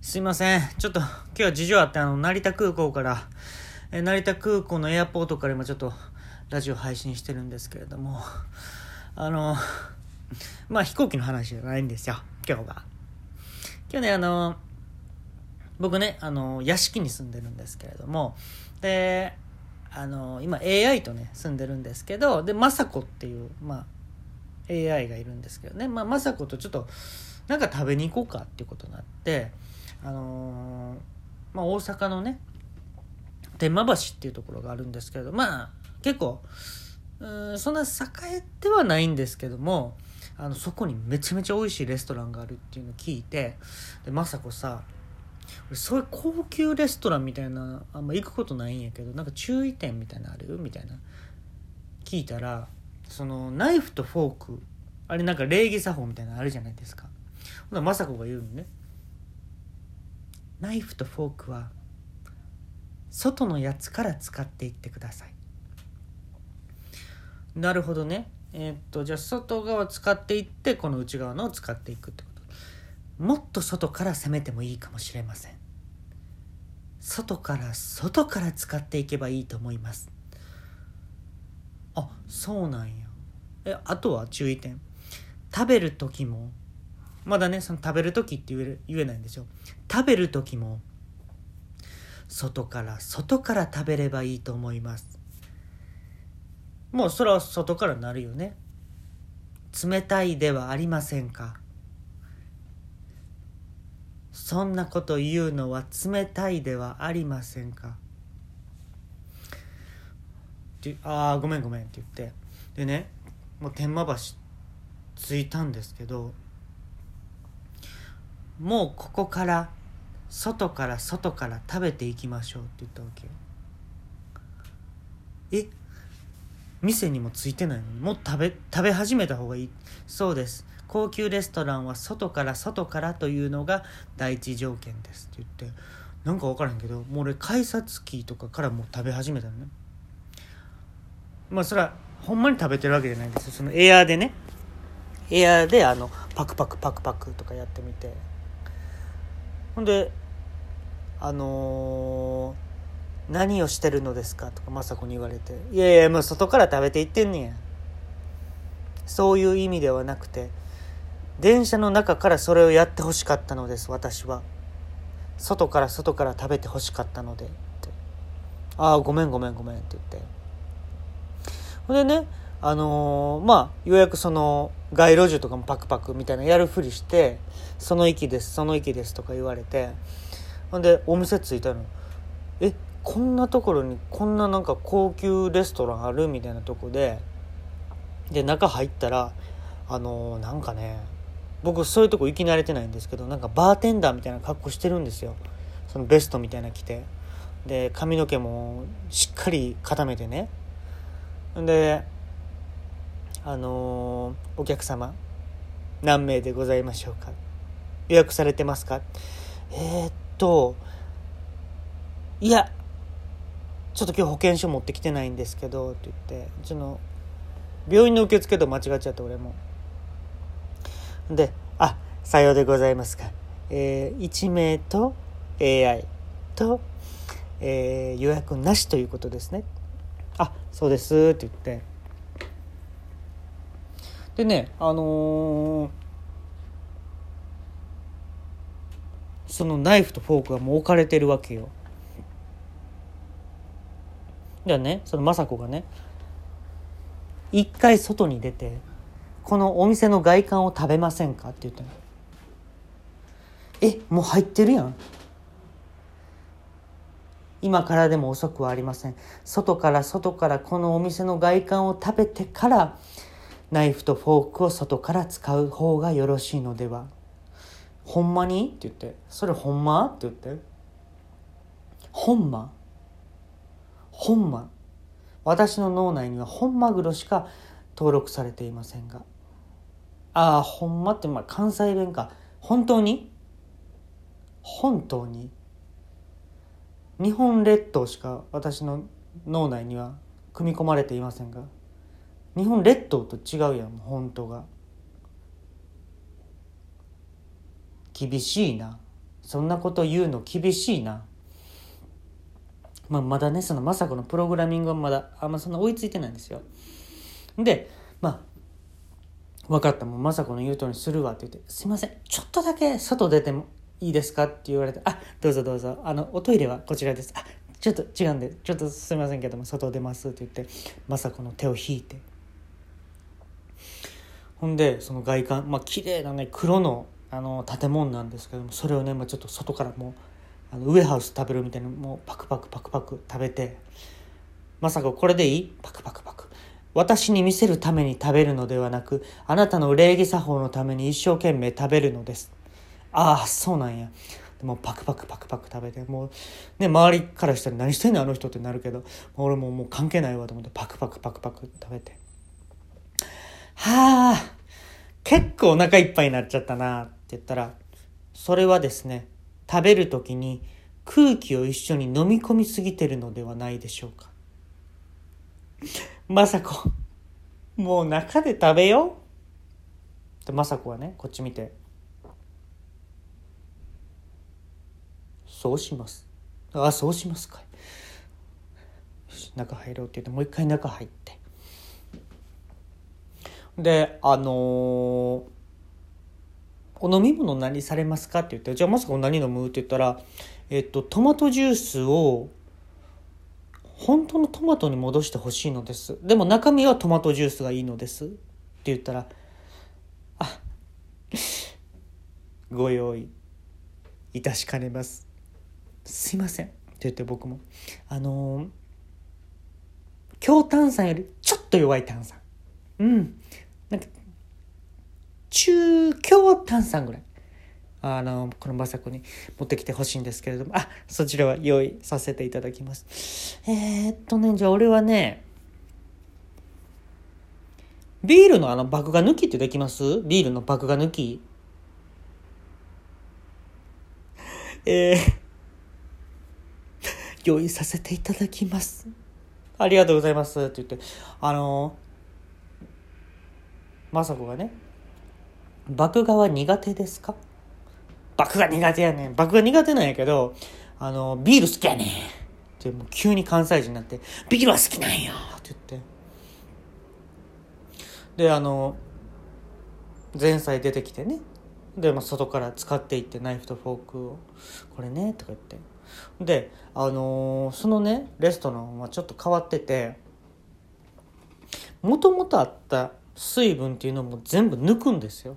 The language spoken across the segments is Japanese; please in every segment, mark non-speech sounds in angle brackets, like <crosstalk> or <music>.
すいません。ちょっと、今日は事情あって、あの、成田空港から、え成田空港のエアポートから今ちょっと、ラジオ配信してるんですけれども、あの、まあ、飛行機の話じゃないんですよ、今日が。今日ね、あの、僕ね、あの、屋敷に住んでるんですけれども、で、あの、今 AI とね、住んでるんですけど、で、雅子っていう、まあ、AI がいるんですけどね、まあ、雅子とちょっと、なんか食べに行こうかっていうことになって、あのー、まあ、大阪のね天満橋っていうところがあるんですけどまあ結構うんそんな栄えてはないんですけどもあのそこにめちゃめちゃ美味しいレストランがあるっていうのを聞いてで雅子さ俺そういう高級レストランみたいなあんま行くことないんやけどなんか注意点みたいなのあるみたいな聞いたらそのナイフとフォークあれなんか礼儀作法みたいなのあるじゃないですか。ほな雅子が言うのね。ナイフとフォークは外のやつから使っていってください。なるほどね。えー、っとじゃあ外側使っていってこの内側のを使っていくってこと。もっと外から攻めてもいいかもしれません。外から外から使っていけばいいと思います。あそうなんや。えあとは注意点。食べる時もまだねその食べる時って言え言えないんですよ。食べる時も外から外から食べればいいと思います。もうそれは外からなるよね。冷たいではありませんか。そんなこと言うのは冷たいではありませんか。ああごめんごめんって言って。でねもう天満橋着いたんですけどもうここから外から外から食べていきましょうって言ったわけよ。え？店にもついてないの？にもう食べ食べ始めた方がいい。そうです。高級レストランは外から外からというのが第一条件ですって言って。なんか分からへんけどもう俺改札機とかからもう食べ始めたのね。まあそれはほんまに食べてるわけじゃないんですよ。そのエアーでね。エアーであのパクパクパクパクとかやってみて。ほんであのー、何をしてるのですか?」とか雅子に言われて「いやいやもう外から食べていってんねや」そういう意味ではなくて電車の中からそれをやってほしかったのです私は。外から外から食べてほしかったので。って「ああごめんごめんごめん」って言って。ほんでねあのー、まあようやくその街路樹とかもパクパクみたいなやるふりして「その息ですその息です」とか言われてほんでお店着いたの。えこんなところにこんななんか高級レストランあるみたいなとこでで中入ったらあのー、なんかね僕そういうとこ行き慣れてないんですけどなんかバーテンダーみたいな格好してるんですよ。そのベストみたいな着て。で髪の毛もしっかり固めてね。であのー、お客様何名でございましょうか。予約されてますか？えー、っといやちょっと今日保険証持ってきてないんですけどって言ってその病院の受付と間違っちゃって俺も。で「あさようでございますか」えー、1名と AI と、えー、予約なしということですね。あそうですって言って。でねあのー、そのナイフとフォークがもう置かれてるわけよ。じゃあね？その雅子がね。一回外に出てこのお店の外観を食べませんかって言ったの。えもう入ってるやん。今からでも遅くはありません。外から外からこのお店の外観を食べてからナイフとフォークを外から使う方がよろしいのでは。ほんまに？って言って。それほんま？って言って。ほんま？ほんま？私の脳内には本マグロしか登録されていませんが。ああほんまってまあ関西弁か。本当に？本当に？日本列島しか私の脳内には組み込まれていませんが。日本列島と違うやん本当が。厳しいなそんなこと言うの厳しいな。まあ、まだね、その雅子のプログラミングはまだあんまそんな追いついてないんですよ。で、まあ、分かった、もう雅子の言う通りにするわって言って、すいません、ちょっとだけ外出てもいいですかって言われて、あ、どうぞどうぞ、あの、おトイレはこちらです。あ、ちょっと違うんで、ちょっとすいませんけども、外出ますって言って、雅子の手を引いて。ほんで、その外観、まあ、綺麗なね、黒の、あの、建物なんですけども、それをね、まあ、ちょっと外からも、あのウエハウス食べるみたいなもうパクパクパクパク食べてまさかこれでいい？パクパクパク私に見せるために食べるのではなくあなたの礼儀作法のために一生懸命食べるのです。ああそうなんや。でもパクパクパクパク食べてもうね周りからしたら何してんのあの人ってなるけど俺ももう関係ないわと思ってパクパクパクパク食べて。はあ結構お腹いっぱいになっちゃったな。って言ったらそれはですね食べる時に空気を一緒に飲み込みすぎてるのではないでしょうか。<laughs> まさこ、もう中で食べようで、まさこはね、こっち見て、そうします。ああ、そうしますか中入ろうって言って、もう一回中入って。で、あのーお飲み物何されますか?」って言って「じゃあまさか何飲む?」って言ったら、えっと、トマトジュースを本当のトマトに戻してほしいのです。でも中身はトマトジュースがいいのです。って言ったら「あご用意いたしかねます。すいません」って言って僕もあのー、強炭酸よりちょっと弱い炭酸。うん。なんか中強炭酸ぐらい。あの、このまさこに持ってきてほしいんですけれども、あ、そちらは用意させていただきます。えー、っとね、じゃあ俺はね、ビールのあの麦芽抜きってできます？ビールの麦芽抜き？えー、用意させていただきます。ありがとうございますって言って、あの、まさこがね、麦芽は苦手ですか？麦芽苦手やねん。麦芽苦手なんやけど、あの、ビール好きやねん。ってもう急に関西人になって、ビールは好きなんやって言って。で、あの、前菜出てきてね。で、まあ、外から使っていってナイフとフォークを、これね、とか言って。で、あのー、そのね、レストランはちょっと変わってて、もともとあった水分っていうのも全部抜くんですよ。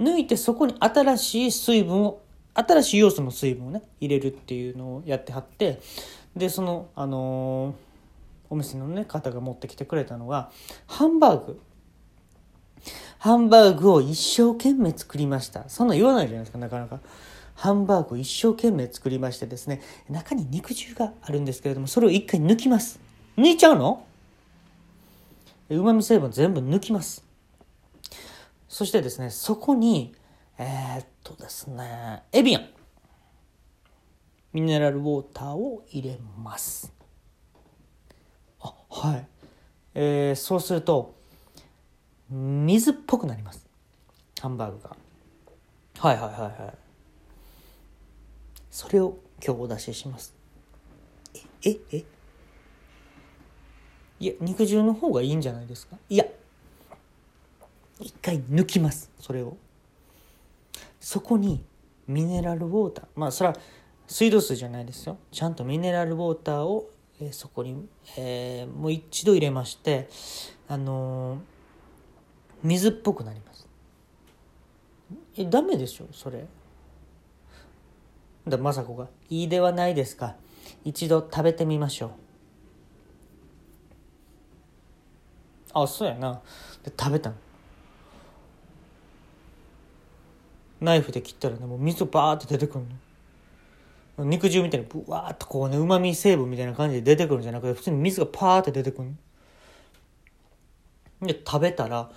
抜いてそこに新しい水分を新しい要素の水分をね入れるっていうのをやってはってでそのあのー、お店のね方が持ってきてくれたのがハンバーグ。ハンバーグを一生懸命作りました。そんな言わないじゃないですかなかなか。ハンバーグを一生懸命作りましてですね中に肉汁があるんですけれどもそれを一回抜きます。抜いちゃうの？うまみ成分全部抜きます。そしてですね、そこに、えー、っとですね、エビアン。ミネラルウォーターを入れます。あ、はい。えー、そうすると、水っぽくなります。ハンバーグが。はいはいはいはい。それを今日お出しします。え、え、え？いや、肉汁の方がいいんじゃないですか？いや、一回抜きますそれを。そこにミネラルウォーター。まあそれは水道水じゃないですよ。ちゃんとミネラルウォーターを、えー、そこに、えー、もう一度入れましてあのー、水っぽくなります。えダメでしょ？それ。だ雅子が「いいではないですか。一度食べてみましょう」あそうやな。で食べたの。ナイフで切ったらねもう水バーって出てくるの。肉汁みたいにブワーっとこうねうまみ成分みたいな感じで出てくるんじゃなくて普通に水がパーって出てくるで食べたら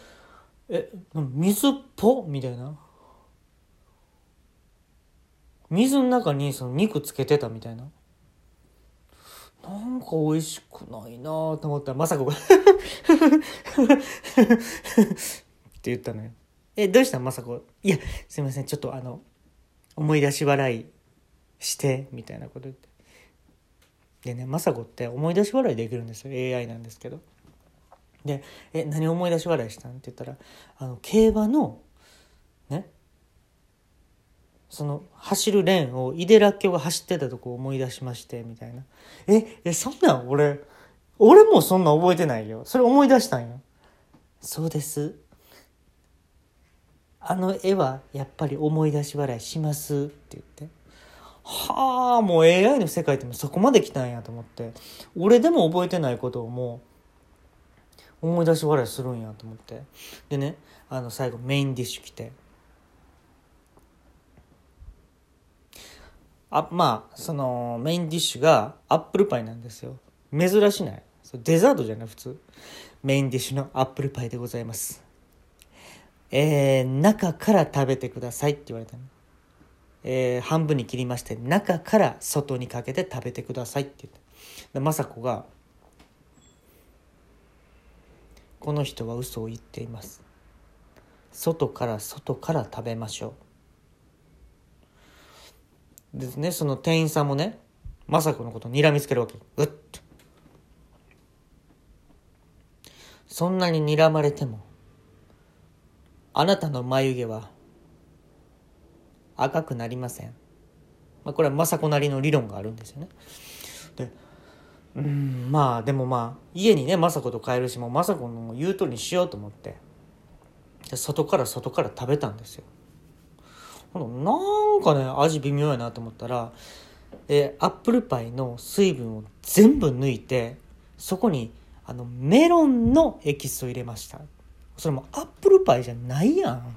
え水っぽみたいな。水の中にその肉つけてたみたいな。なんか美味しくないなと思った。らまさか <laughs> って言ったのよ。えどうした？まさこ？いやすいません。ちょっとあの思い出し笑いしてみたいなこと言って。でね雅子って思い出し笑いできるんですよ。AI なんですけど。で「え何思い出し笑いしたん?」って言ったらあの競馬のね？その走るレーンを井手らっきょが走ってたとこ思い出しましてみたいな「ええそんなん？俺俺もそんな覚えてないよ。それ思い出したんよ」そうです。あの絵はやっぱり思い出し笑いしますって言って。はあもう AI の世界ってもそこまで来たんやと思って。俺でも覚えてないことをもう思い出し笑いするんやと思って。でねあの最後メインディッシュ来て。あまあそのメインディッシュがアップルパイなんですよ。珍しない。デザートじゃない普通。メインディッシュのアップルパイでございます。えー、中から食べてくださいって言われたの。えー、半分に切りまして、中から外にかけて食べてくださいって言った。で、雅子が、この人は嘘を言っています。外から外から食べましょう。ですね、その店員さんもね、雅子のことを睨みつけるわけ。うっと。そんなに睨まれても、あなたの眉毛は赤くなりません。まあ、これは政子なりの理論があるんですよね。で、うん、まあでもまあ家にね政子と帰るしもう政子の言う通りにしようと思ってで外から外から食べたんですよ。なんかね味微妙やなと思ったら、えー、アップルパイの水分を全部抜いてそこにあのメロンのエキスを入れました。それもアップルパイじゃないやん。